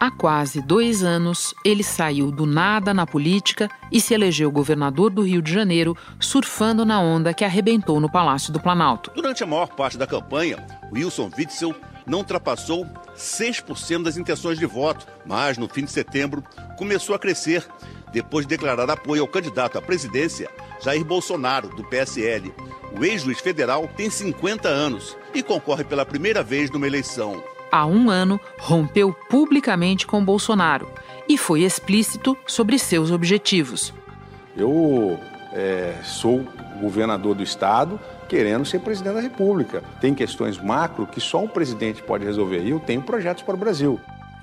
Há quase dois anos, ele saiu do nada na política e se elegeu governador do Rio de Janeiro, surfando na onda que arrebentou no Palácio do Planalto. Durante a maior parte da campanha, Wilson Witzel não ultrapassou 6% das intenções de voto, mas no fim de setembro começou a crescer depois de declarar apoio ao candidato à presidência, Jair Bolsonaro, do PSL. O ex-juiz federal tem 50 anos e concorre pela primeira vez numa eleição há um ano, rompeu publicamente com Bolsonaro e foi explícito sobre seus objetivos. Eu é, sou governador do estado querendo ser presidente da República. Tem questões macro que só um presidente pode resolver e eu tenho projetos para o Brasil.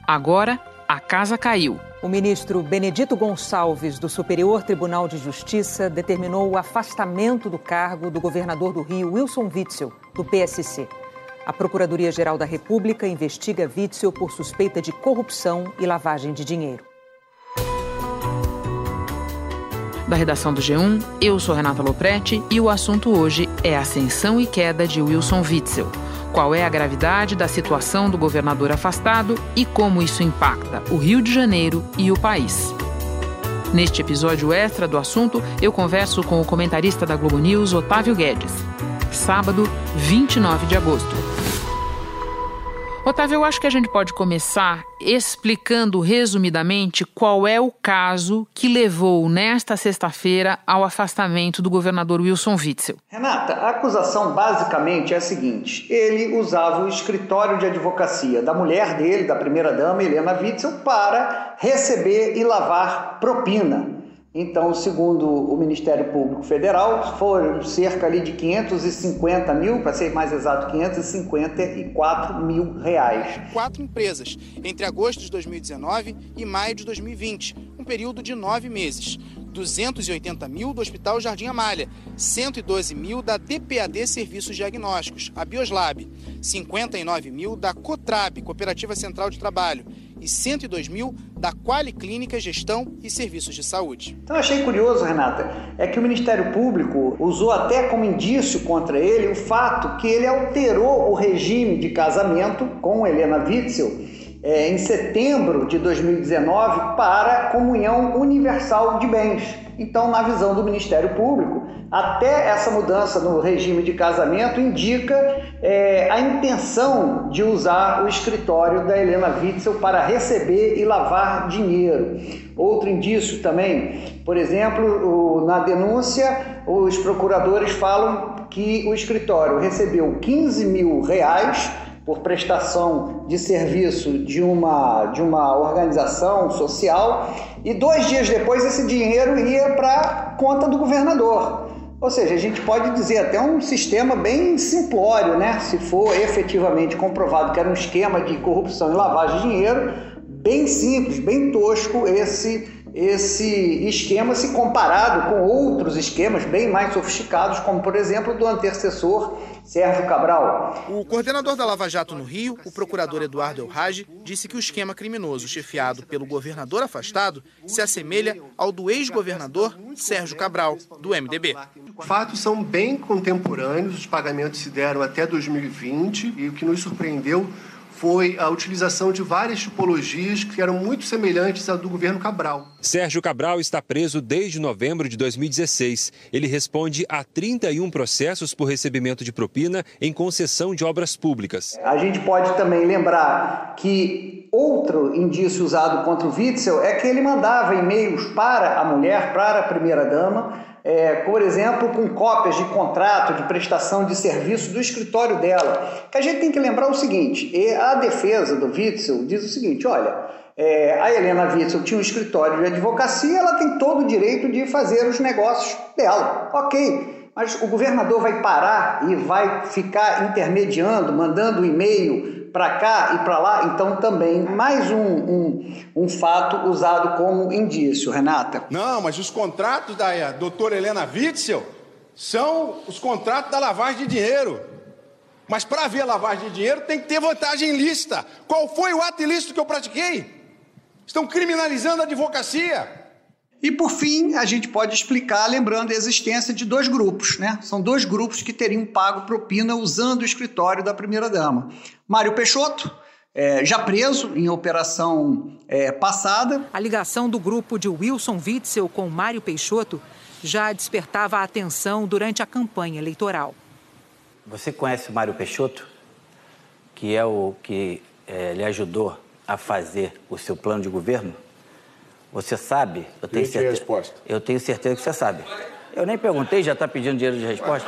Agora, a casa caiu. O ministro Benedito Gonçalves, do Superior Tribunal de Justiça, determinou o afastamento do cargo do governador do Rio, Wilson Witzel, do PSC. A Procuradoria-Geral da República investiga Witzel por suspeita de corrupção e lavagem de dinheiro. Da redação do G1, eu sou Renata Loprete e o assunto hoje é ascensão e queda de Wilson Witzel. Qual é a gravidade da situação do governador afastado e como isso impacta o Rio de Janeiro e o país. Neste episódio extra do assunto, eu converso com o comentarista da Globo News, Otávio Guedes. Sábado, 29 de agosto. Otávio, eu acho que a gente pode começar explicando resumidamente qual é o caso que levou nesta sexta-feira ao afastamento do governador Wilson Witzel. Renata, a acusação basicamente é a seguinte: ele usava o escritório de advocacia da mulher dele, da primeira-dama, Helena Witzel, para receber e lavar propina então, segundo o Ministério Público Federal, foram cerca ali de 550 mil, para ser mais exato, 554 mil reais. Quatro empresas, entre agosto de 2019 e maio de 2020, um período de nove meses. 280 mil do Hospital Jardim Amália, 112 mil da DPAD Serviços Diagnósticos, a Bioslab, 59 mil da Cotrab, Cooperativa Central de Trabalho, e 102 mil da Quali Clínica Gestão e Serviços de Saúde. Então, achei curioso, Renata, é que o Ministério Público usou até como indício contra ele o fato que ele alterou o regime de casamento com Helena Witzel é, em setembro de 2019 para comunhão universal de bens. Então, na visão do Ministério Público, até essa mudança no regime de casamento indica é, a intenção de usar o escritório da Helena Witzel para receber e lavar dinheiro. Outro indício também, por exemplo, o, na denúncia, os procuradores falam que o escritório recebeu 15 mil reais por prestação de serviço de uma, de uma organização social e dois dias depois esse dinheiro ia para conta do governador. Ou seja, a gente pode dizer até um sistema bem simplório, né? Se for efetivamente comprovado que era um esquema de corrupção e lavagem de dinheiro, bem simples, bem tosco esse esse esquema se comparado com outros esquemas bem mais sofisticados, como por exemplo do antecessor Sérgio Cabral. O coordenador da Lava Jato no Rio, o procurador Eduardo Elrage, disse que o esquema criminoso chefiado pelo governador afastado se assemelha ao do ex-governador Sérgio Cabral, do MDB. Fatos são bem contemporâneos, os pagamentos se deram até 2020 e o que nos surpreendeu foi a utilização de várias tipologias que eram muito semelhantes à do governo Cabral. Sérgio Cabral está preso desde novembro de 2016. Ele responde a 31 processos por recebimento de propina em concessão de obras públicas. A gente pode também lembrar que outro indício usado contra o Witzel é que ele mandava e-mails para a mulher, para a primeira-dama, é, por exemplo, com cópias de contrato de prestação de serviço do escritório dela. Que a gente tem que lembrar o seguinte: a defesa do Witzel diz o seguinte: olha, é, a Helena Witzel tinha um escritório de advocacia, ela tem todo o direito de fazer os negócios dela. Ok, mas o governador vai parar e vai ficar intermediando, mandando e-mail para cá e para lá, então também mais um, um, um, fato usado como indício, Renata. Não, mas os contratos da eh, doutora Helena Witzel são os contratos da lavagem de dinheiro. Mas para haver lavagem de dinheiro tem que ter vantagem ilícita. Qual foi o ato ilícito que eu pratiquei? Estão criminalizando a advocacia. E por fim, a gente pode explicar lembrando a existência de dois grupos, né? São dois grupos que teriam pago propina usando o escritório da primeira-dama. Mário Peixoto, é, já preso em operação é, passada. A ligação do grupo de Wilson Witzel com Mário Peixoto já despertava a atenção durante a campanha eleitoral. Você conhece o Mário Peixoto, que é o que é, lhe ajudou a fazer o seu plano de governo? Você sabe? Eu tenho certeza. resposta. Eu tenho certeza que você sabe. Eu nem perguntei, já está pedindo dinheiro de resposta?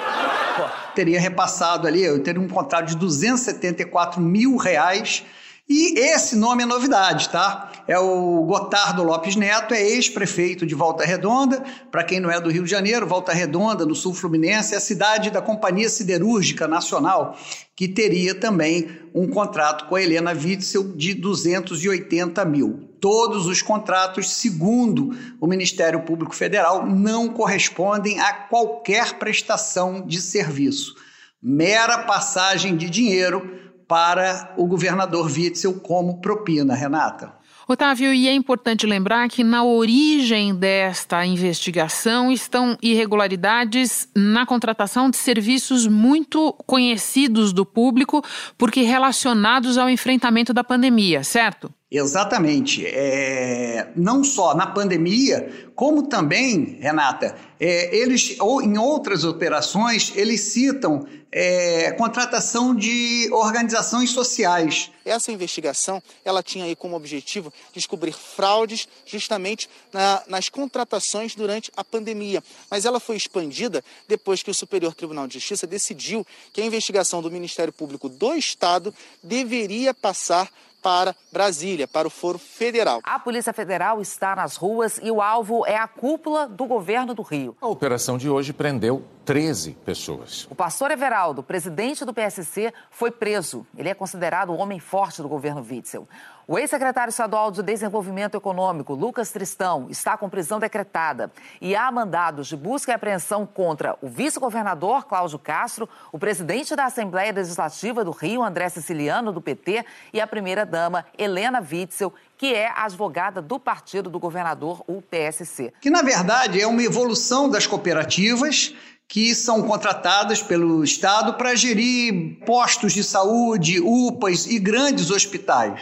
Pô. Teria repassado ali, eu teria um contrato de 274 mil reais e esse nome é novidade, tá? É o Gotardo Lopes Neto, é ex-prefeito de Volta Redonda. Para quem não é do Rio de Janeiro, Volta Redonda, no sul fluminense, é a cidade da Companhia Siderúrgica Nacional, que teria também um contrato com a Helena Witzel de 280 mil. Todos os contratos, segundo o Ministério Público Federal, não correspondem a qualquer prestação de serviço. Mera passagem de dinheiro para o governador Witzel como propina, Renata. Otávio, e é importante lembrar que na origem desta investigação estão irregularidades na contratação de serviços muito conhecidos do público, porque relacionados ao enfrentamento da pandemia, certo? Exatamente. É, não só na pandemia, como também, Renata, é, eles, ou em outras operações, eles citam é, contratação de organizações sociais. Essa investigação ela tinha aí como objetivo descobrir fraudes justamente na, nas contratações durante a pandemia. Mas ela foi expandida depois que o Superior Tribunal de Justiça decidiu que a investigação do Ministério Público do Estado deveria passar para Brasília, para o Foro Federal. A Polícia Federal está nas ruas e o alvo é a cúpula do governo do Rio. A operação de hoje prendeu 13 pessoas. O pastor Everaldo, presidente do PSC, foi preso. Ele é considerado o homem forte do governo Witzel. O ex-secretário estadual de Desenvolvimento Econômico, Lucas Tristão, está com prisão decretada e há mandados de busca e apreensão contra o vice-governador Cláudio Castro, o presidente da Assembleia Legislativa do Rio, André Siciliano, do PT, e a primeira-dama, Helena Witzel, que é advogada do partido do governador, o PSC. Que, na verdade, é uma evolução das cooperativas que são contratadas pelo Estado para gerir postos de saúde, UPAs e grandes hospitais.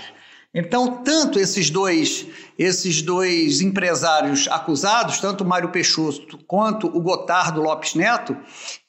Então, tanto esses dois, esses dois empresários acusados, tanto Mário Peixoto quanto o Gotardo Lopes Neto,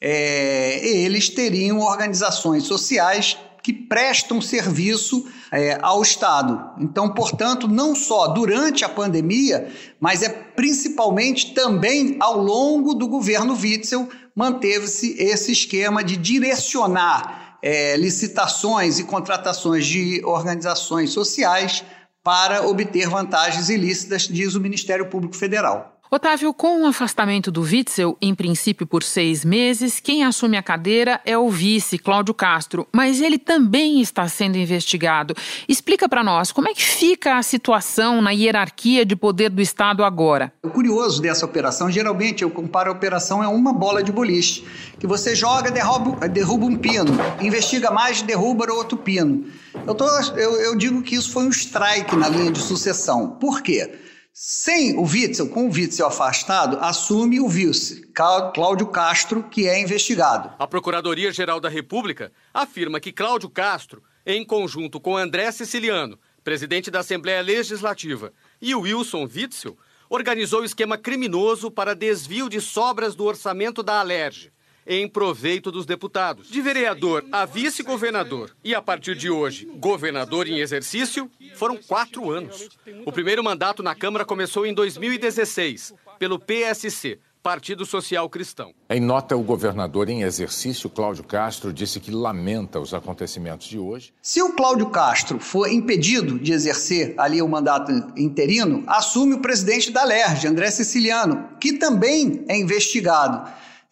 é, eles teriam organizações sociais que prestam serviço é, ao Estado. Então, portanto, não só durante a pandemia, mas é principalmente também ao longo do governo Witzel, manteve-se esse esquema de direcionar é, licitações e contratações de organizações sociais para obter vantagens ilícitas, diz o Ministério Público Federal. Otávio, com o afastamento do Witzel, em princípio por seis meses, quem assume a cadeira é o vice, Cláudio Castro, mas ele também está sendo investigado. Explica para nós como é que fica a situação na hierarquia de poder do Estado agora. O curioso dessa operação, geralmente eu comparo a operação é uma bola de boliche, que você joga, derruba, derruba um pino, investiga mais, derruba outro pino. Eu, tô, eu, eu digo que isso foi um strike na linha de sucessão. Por quê? Sem o Witzel, com o Witzel afastado, assume o vice, Cláudio Castro, que é investigado. A Procuradoria-Geral da República afirma que Cláudio Castro, em conjunto com André Siciliano, presidente da Assembleia Legislativa, e Wilson Witzel, organizou esquema criminoso para desvio de sobras do orçamento da Alerj em proveito dos deputados. De vereador a vice-governador e, a partir de hoje, governador em exercício, foram quatro anos. O primeiro mandato na Câmara começou em 2016, pelo PSC, Partido Social Cristão. Em nota, o governador em exercício, Cláudio Castro, disse que lamenta os acontecimentos de hoje. Se o Cláudio Castro for impedido de exercer ali o mandato interino, assume o presidente da LERJ, André Siciliano, que também é investigado.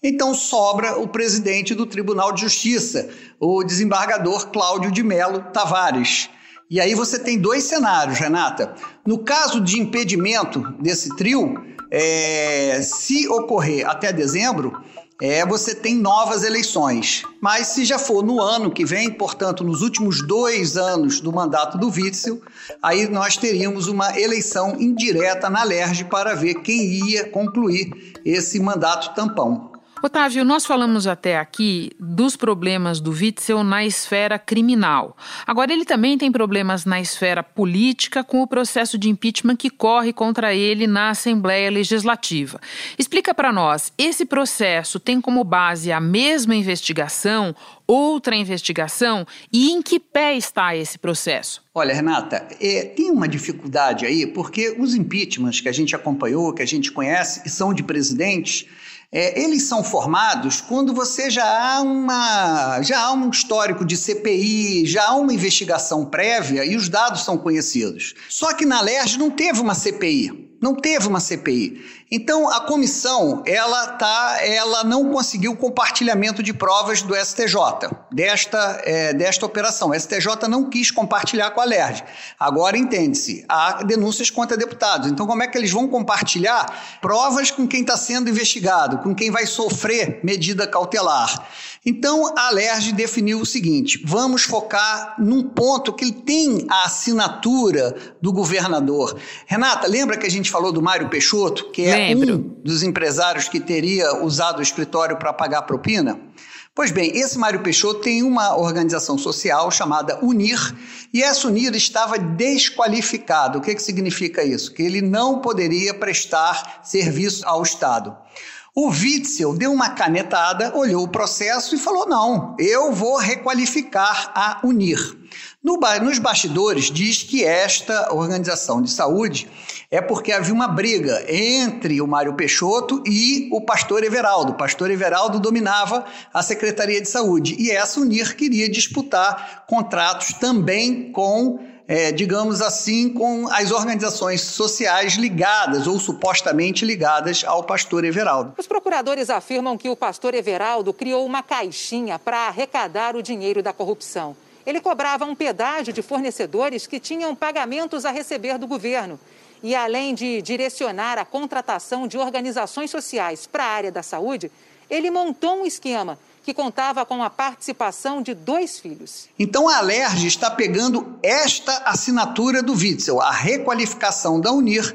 Então sobra o presidente do Tribunal de Justiça, o desembargador Cláudio de Melo Tavares. E aí você tem dois cenários, Renata. No caso de impedimento desse trio, é, se ocorrer até dezembro, é, você tem novas eleições. Mas se já for no ano que vem, portanto, nos últimos dois anos do mandato do Witzel, aí nós teríamos uma eleição indireta na LERJ para ver quem ia concluir esse mandato tampão. Otávio, nós falamos até aqui dos problemas do Witzel na esfera criminal. Agora, ele também tem problemas na esfera política com o processo de impeachment que corre contra ele na Assembleia Legislativa. Explica para nós, esse processo tem como base a mesma investigação, outra investigação e em que pé está esse processo? Olha, Renata, é, tem uma dificuldade aí, porque os impeachments que a gente acompanhou, que a gente conhece, e são de presidentes, é, eles são formados quando você já há, uma, já há um histórico de CPI, já há uma investigação prévia e os dados são conhecidos. Só que na LERJ não teve uma CPI. Não teve uma CPI. Então a comissão, ela tá, ela não conseguiu compartilhamento de provas do STJ desta, é, desta operação. O STJ não quis compartilhar com a LERJ. Agora entende-se, há denúncias contra deputados. Então como é que eles vão compartilhar provas com quem está sendo investigado, com quem vai sofrer medida cautelar? Então a LERJ definiu o seguinte: vamos focar num ponto que tem a assinatura do governador. Renata, lembra que a gente falou do Mário Peixoto, que é Lembro. um dos empresários que teria usado o escritório para pagar propina? Pois bem, esse Mário Peixoto tem uma organização social chamada UNIR, e essa UNIR estava desqualificada. O que, que significa isso? Que ele não poderia prestar serviço ao Estado. O Witzel deu uma canetada, olhou o processo e falou: não, eu vou requalificar a UNIR. No, nos bastidores, diz que esta organização de saúde é porque havia uma briga entre o Mário Peixoto e o pastor Everaldo. O pastor Everaldo dominava a Secretaria de Saúde e essa UNIR queria disputar contratos também com é, digamos assim, com as organizações sociais ligadas ou supostamente ligadas ao pastor Everaldo. Os procuradores afirmam que o pastor Everaldo criou uma caixinha para arrecadar o dinheiro da corrupção. Ele cobrava um pedágio de fornecedores que tinham pagamentos a receber do governo. E além de direcionar a contratação de organizações sociais para a área da saúde, ele montou um esquema que contava com a participação de dois filhos. Então a Alerj está pegando esta assinatura do Witzel, a requalificação da Unir,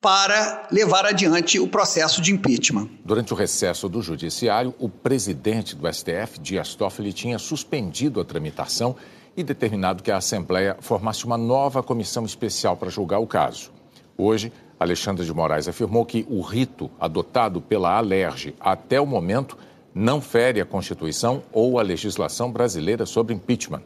para levar adiante o processo de impeachment. Durante o recesso do Judiciário, o presidente do STF, Dias Toffoli, tinha suspendido a tramitação e determinado que a Assembleia formasse uma nova comissão especial para julgar o caso. Hoje, Alexandre de Moraes afirmou que o rito adotado pela Alerj até o momento não fere a Constituição ou a legislação brasileira sobre impeachment.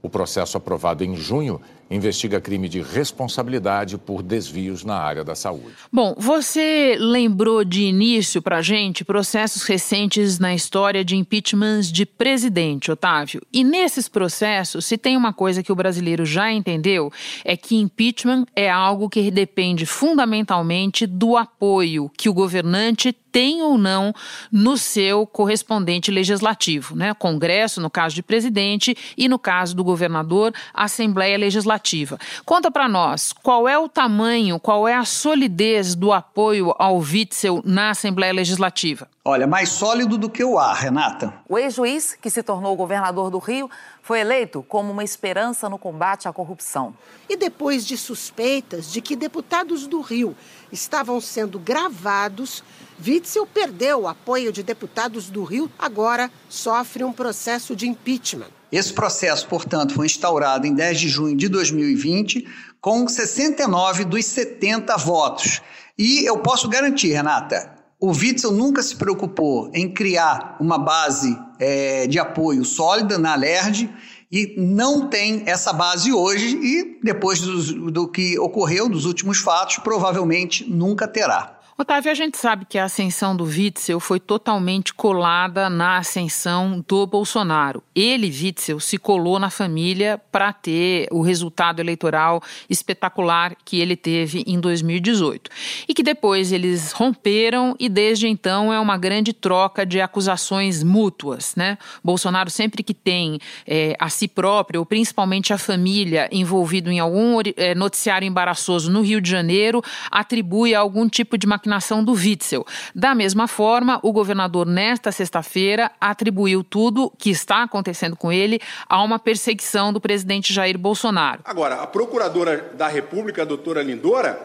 O processo aprovado em junho investiga crime de responsabilidade por desvios na área da saúde. Bom, você lembrou de início para gente processos recentes na história de impeachments de presidente, Otávio. E nesses processos, se tem uma coisa que o brasileiro já entendeu, é que impeachment é algo que depende fundamentalmente do apoio que o governante tem ou não no seu correspondente legislativo, né? Congresso, no caso de presidente, e no caso do governador, Assembleia Legislativa legislativa. Conta para nós qual é o tamanho, qual é a solidez do apoio ao Witzel na Assembleia Legislativa. Olha, mais sólido do que o ar, Renata. O ex-juiz, que se tornou governador do Rio, foi eleito como uma esperança no combate à corrupção. E depois de suspeitas de que deputados do Rio estavam sendo gravados, Witzel perdeu o apoio de deputados do Rio, agora sofre um processo de impeachment. Esse processo, portanto, foi instaurado em 10 de junho de 2020, com 69 dos 70 votos. E eu posso garantir, Renata, o Witzel nunca se preocupou em criar uma base é, de apoio sólida na LERD e não tem essa base hoje e depois do, do que ocorreu dos últimos fatos, provavelmente nunca terá. Otávio, a gente sabe que a ascensão do Witzel foi totalmente colada na ascensão do Bolsonaro. Ele, Witzel, se colou na família para ter o resultado eleitoral espetacular que ele teve em 2018. E que depois eles romperam e desde então é uma grande troca de acusações mútuas, né? Bolsonaro sempre que tem é, a si próprio, ou principalmente a família, envolvido em algum é, noticiário embaraçoso no Rio de Janeiro, atribui algum tipo de maquinação designação do Witzel. Da mesma forma, o governador, nesta sexta-feira, atribuiu tudo que está acontecendo com ele a uma perseguição do presidente Jair Bolsonaro. Agora, a procuradora da República, a doutora Lindora,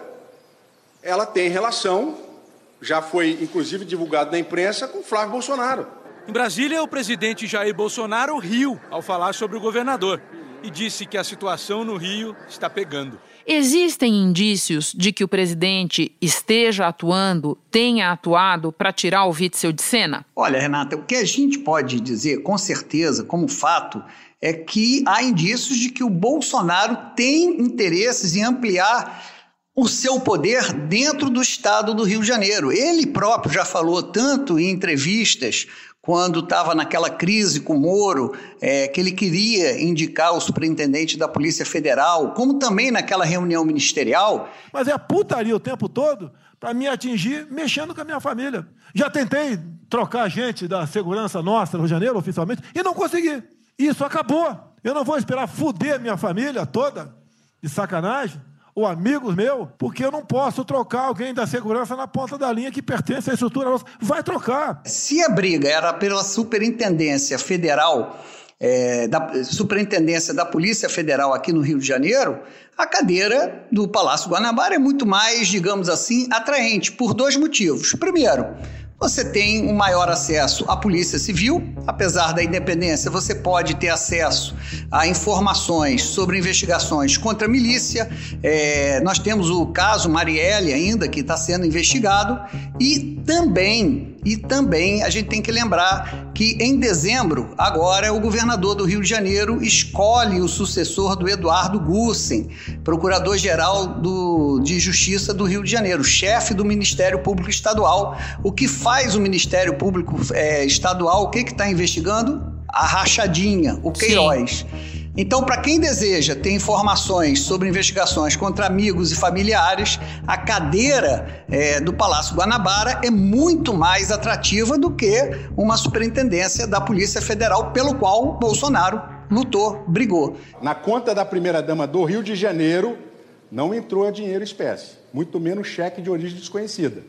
ela tem relação já foi inclusive divulgado na imprensa com Flávio Bolsonaro. Em Brasília, o presidente Jair Bolsonaro riu ao falar sobre o governador e disse que a situação no Rio está pegando. Existem indícios de que o presidente esteja atuando, tenha atuado para tirar o Witzel de cena? Olha, Renata, o que a gente pode dizer com certeza, como fato, é que há indícios de que o Bolsonaro tem interesses em ampliar o seu poder dentro do estado do Rio de Janeiro. Ele próprio já falou tanto em entrevistas quando estava naquela crise com o Moro, é, que ele queria indicar o superintendente da Polícia Federal, como também naquela reunião ministerial. Mas é putaria o tempo todo para me atingir mexendo com a minha família. Já tentei trocar gente da segurança nossa no Rio de Janeiro, oficialmente, e não consegui. Isso acabou. Eu não vou esperar fuder minha família toda de sacanagem ou amigos meus, porque eu não posso trocar alguém da segurança na ponta da linha que pertence à estrutura nossa. Vai trocar. Se a briga era pela superintendência federal, é, da superintendência da Polícia Federal aqui no Rio de Janeiro, a cadeira do Palácio Guanabara é muito mais, digamos assim, atraente, por dois motivos. Primeiro, você tem um maior acesso à Polícia Civil, apesar da independência, você pode ter acesso a informações sobre investigações contra a milícia. É, nós temos o caso Marielle ainda, que está sendo investigado, e também, e também a gente tem que lembrar que em dezembro, agora, o governador do Rio de Janeiro escolhe o sucessor do Eduardo Gussen, procurador-geral de Justiça do Rio de Janeiro, chefe do Ministério Público Estadual, o que faz o Ministério Público é, Estadual, o que está investigando? A rachadinha, o Queiroz. Sim. Então, para quem deseja ter informações sobre investigações contra amigos e familiares, a cadeira é, do Palácio Guanabara é muito mais atrativa do que uma superintendência da Polícia Federal, pelo qual Bolsonaro lutou, brigou. Na conta da primeira-dama do Rio de Janeiro, não entrou dinheiro espécie, muito menos cheque de origem desconhecida.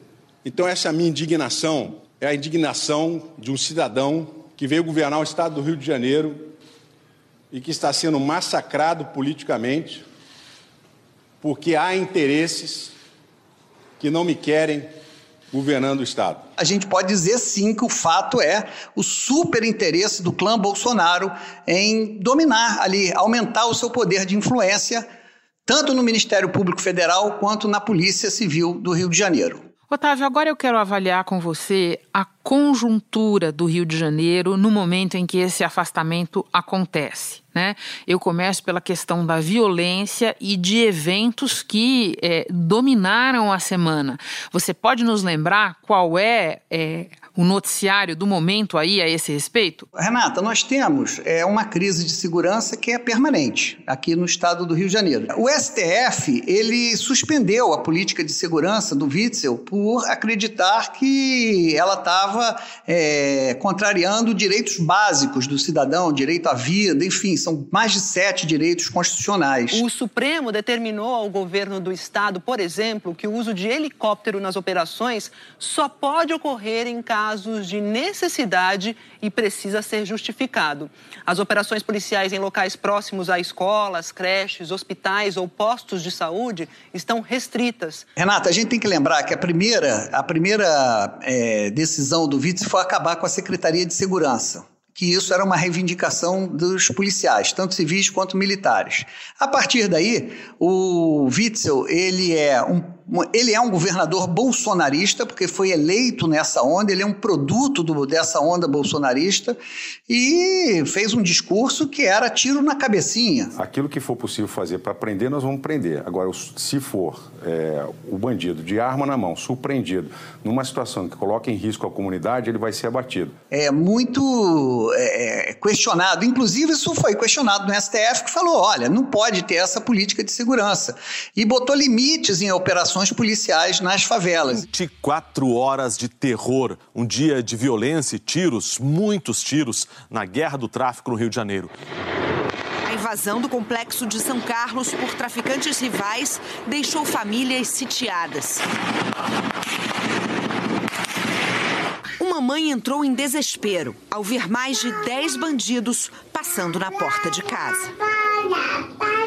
Então, essa minha indignação é a indignação de um cidadão que veio governar o estado do Rio de Janeiro e que está sendo massacrado politicamente porque há interesses que não me querem governando o Estado. A gente pode dizer sim que o fato é o super interesse do clã Bolsonaro em dominar ali, aumentar o seu poder de influência, tanto no Ministério Público Federal quanto na Polícia Civil do Rio de Janeiro. Otávio, agora eu quero avaliar com você a conjuntura do Rio de Janeiro no momento em que esse afastamento acontece. Né? Eu começo pela questão da violência e de eventos que é, dominaram a semana. Você pode nos lembrar qual é, é o noticiário do momento aí a esse respeito? Renata, nós temos é, uma crise de segurança que é permanente aqui no estado do Rio de Janeiro. O STF ele suspendeu a política de segurança do Witzel por acreditar que ela estava é, contrariando direitos básicos do cidadão, direito à vida, enfim, são mais de sete direitos constitucionais. O Supremo determinou ao governo do estado, por exemplo, que o uso de helicóptero nas operações só pode ocorrer em casos de necessidade e precisa ser justificado. As operações policiais em locais próximos a escolas, creches, hospitais ou postos de saúde estão restritas. Renata, a gente tem que lembrar que a primeira, a primeira é, decisão do Vítor foi acabar com a Secretaria de Segurança que isso era uma reivindicação dos policiais, tanto civis quanto militares. A partir daí, o Witzel, ele é um ele é um governador bolsonarista, porque foi eleito nessa onda, ele é um produto do, dessa onda bolsonarista e fez um discurso que era tiro na cabecinha. Aquilo que for possível fazer para prender, nós vamos prender. Agora, se for é, o bandido de arma na mão, surpreendido, numa situação que coloca em risco a comunidade, ele vai ser abatido. É muito é, questionado, inclusive isso foi questionado no STF, que falou: olha, não pode ter essa política de segurança. E botou limites em operações operações policiais nas favelas. 24 horas de terror, um dia de violência e tiros, muitos tiros, na guerra do tráfico no Rio de Janeiro. A invasão do complexo de São Carlos por traficantes rivais deixou famílias sitiadas. Uma mãe entrou em desespero ao ver mais de 10 bandidos passando na porta de casa. Cala a boca.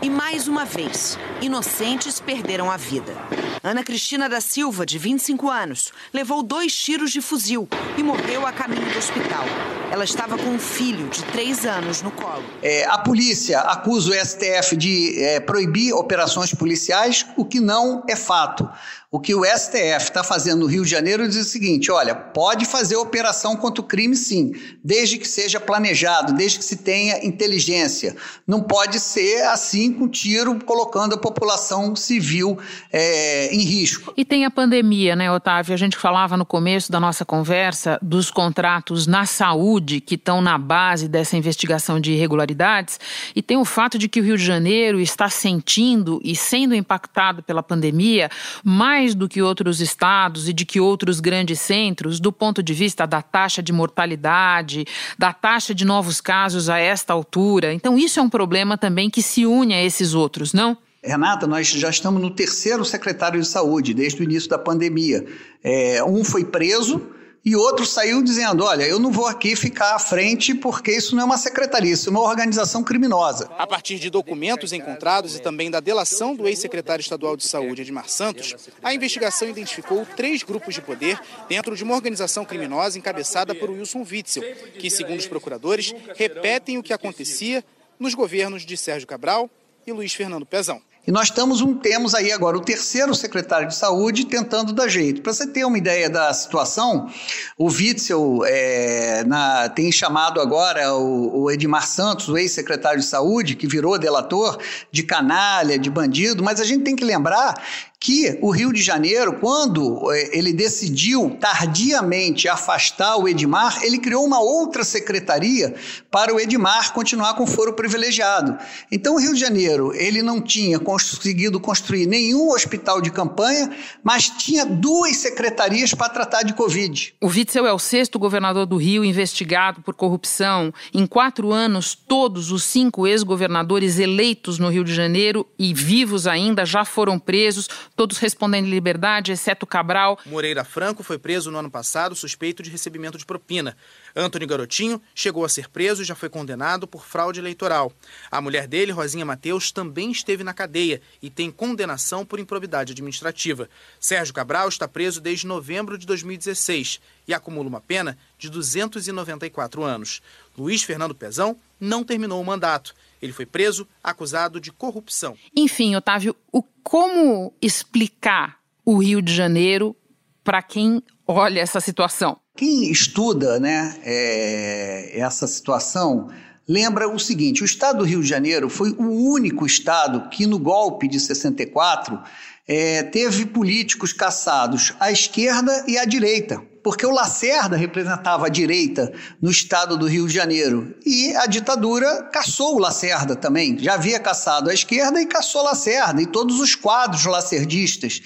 E mais uma vez, inocentes perderam a vida. Ana Cristina da Silva, de 25 anos, levou dois tiros de fuzil e morreu a caminho do hospital. Ela estava com um filho de três anos no colo. É, a polícia acusa o STF de é, proibir operações policiais, o que não é fato. O que o STF está fazendo no Rio de Janeiro diz o seguinte: olha, pode fazer operação contra o crime, sim, desde que seja planejado, desde que se tenha inteligência. Não pode ser assim com tiro, colocando a população civil é, em risco. E tem a pandemia, né, Otávio? A gente falava no começo da nossa conversa dos contratos na saúde que estão na base dessa investigação de irregularidades, e tem o fato de que o Rio de Janeiro está sentindo e sendo impactado pela pandemia mais do que outros estados e de que outros grandes centros do ponto de vista da taxa de mortalidade, da taxa de novos casos a esta altura. Então, isso é um problema também que se une a esses outros, não? Renata, nós já estamos no terceiro secretário de saúde desde o início da pandemia. É, um foi preso e outro saiu dizendo: olha, eu não vou aqui ficar à frente porque isso não é uma secretaria, isso é uma organização criminosa. A partir de documentos encontrados e também da delação do ex-secretário estadual de saúde, Edmar Santos, a investigação identificou três grupos de poder dentro de uma organização criminosa encabeçada por Wilson Witzel, que, segundo os procuradores, repetem o que acontecia nos governos de Sérgio Cabral e Luiz Fernando Pezão. E nós estamos um, temos aí agora o terceiro secretário de saúde tentando dar jeito. Para você ter uma ideia da situação, o Witzel é, na, tem chamado agora o, o Edmar Santos, o ex-secretário de saúde, que virou delator, de canalha, de bandido, mas a gente tem que lembrar que o Rio de Janeiro, quando é, ele decidiu tardiamente afastar o Edmar, ele criou uma outra secretaria para o Edmar continuar com foro privilegiado. Então o Rio de Janeiro, ele não tinha conseguido construir nenhum hospital de campanha, mas tinha duas secretarias para tratar de Covid. O Witzel é o sexto governador do Rio investigado por corrupção. Em quatro anos, todos os cinco ex-governadores eleitos no Rio de Janeiro e vivos ainda já foram presos todos respondendo em liberdade, exceto Cabral. Moreira Franco foi preso no ano passado suspeito de recebimento de propina. Antônio Garotinho chegou a ser preso e já foi condenado por fraude eleitoral. A mulher dele, Rosinha Mateus, também esteve na cadeia e tem condenação por improbidade administrativa. Sérgio Cabral está preso desde novembro de 2016 e acumula uma pena de 294 anos. Luiz Fernando Pezão não terminou o mandato. Ele foi preso acusado de corrupção. Enfim, Otávio, o, como explicar o Rio de Janeiro para quem olha essa situação? Quem estuda né, é, essa situação lembra o seguinte: o estado do Rio de Janeiro foi o único estado que, no golpe de 64, é, teve políticos caçados à esquerda e à direita porque o Lacerda representava a direita no estado do Rio de Janeiro e a ditadura caçou o Lacerda também. Já havia caçado a esquerda e caçou Lacerda e todos os quadros lacerdistas.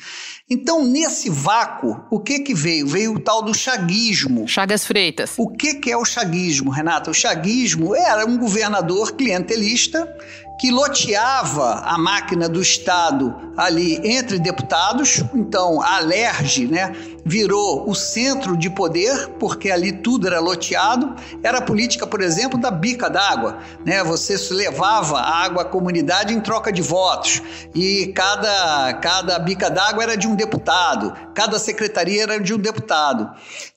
Então, nesse vácuo, o que que veio? Veio o tal do chaguismo. Chagas Freitas. O que que é o chaguismo, Renata? O chaguismo era um governador clientelista que loteava a máquina do Estado ali entre deputados. Então, a Alerj né, virou o centro de poder, porque ali tudo era loteado. Era a política, por exemplo, da bica d'água. Né? Você levava a água à comunidade em troca de votos. E cada, cada bica d'água era de um deputado, cada secretaria era de um deputado.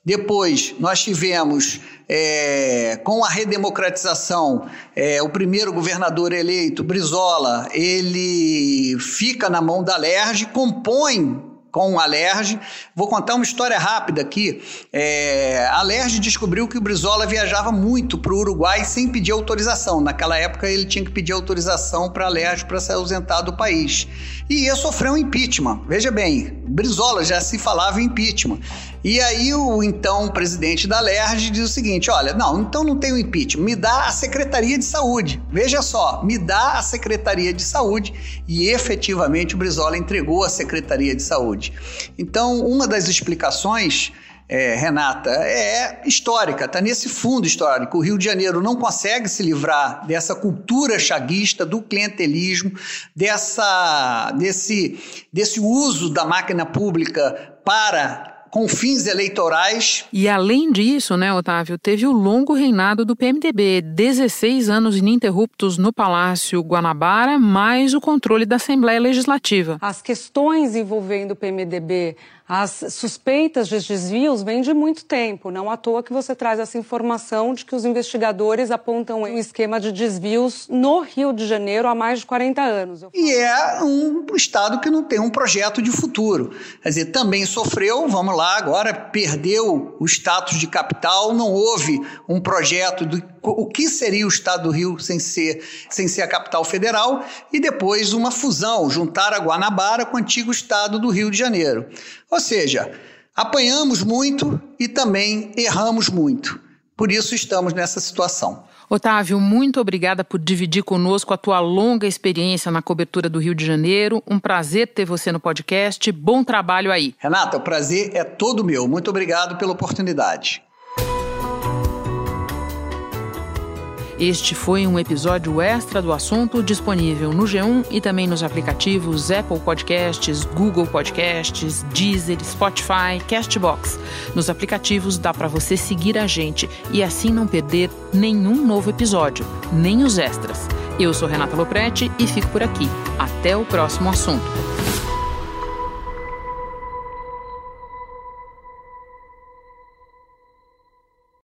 Depois, nós tivemos é, com a redemocratização, é, o primeiro governador eleito, Brizola, ele fica na mão da LERJ, compõe com a Lerge. Vou contar uma história rápida aqui. É, a Lerge descobriu que o Brizola viajava muito para o Uruguai sem pedir autorização. Naquela época ele tinha que pedir autorização para a Lerge para se ausentar do país. E ia sofrer um impeachment. Veja bem, Brizola já se falava em impeachment. E aí o então presidente da LERJ diz o seguinte: olha, não, então não tem o impeachment, me dá a Secretaria de Saúde. Veja só, me dá a Secretaria de Saúde e efetivamente o Brizola entregou a Secretaria de Saúde. Então, uma das explicações é, Renata, é histórica, está nesse fundo histórico. O Rio de Janeiro não consegue se livrar dessa cultura chaguista, do clientelismo, dessa, desse, desse uso da máquina pública para com fins eleitorais. E além disso, né, Otávio, teve o longo reinado do PMDB, 16 anos ininterruptos no Palácio Guanabara, mais o controle da Assembleia Legislativa. As questões envolvendo o PMDB as suspeitas de desvios vêm de muito tempo, não à toa que você traz essa informação de que os investigadores apontam um esquema de desvios no Rio de Janeiro há mais de 40 anos. E é um estado que não tem um projeto de futuro. Quer dizer, também sofreu, vamos lá, agora perdeu o status de capital, não houve um projeto do o que seria o estado do Rio sem ser, sem ser a capital federal e depois uma fusão, juntar a Guanabara com o antigo estado do Rio de Janeiro. Ou seja, apanhamos muito e também erramos muito. Por isso estamos nessa situação. Otávio, muito obrigada por dividir conosco a tua longa experiência na cobertura do Rio de Janeiro. Um prazer ter você no podcast. Bom trabalho aí. Renata, o prazer é todo meu. Muito obrigado pela oportunidade. Este foi um episódio extra do assunto disponível no G1 e também nos aplicativos Apple Podcasts, Google Podcasts, Deezer, Spotify, Castbox. Nos aplicativos dá para você seguir a gente e assim não perder nenhum novo episódio, nem os extras. Eu sou Renata Loprete e fico por aqui. Até o próximo assunto.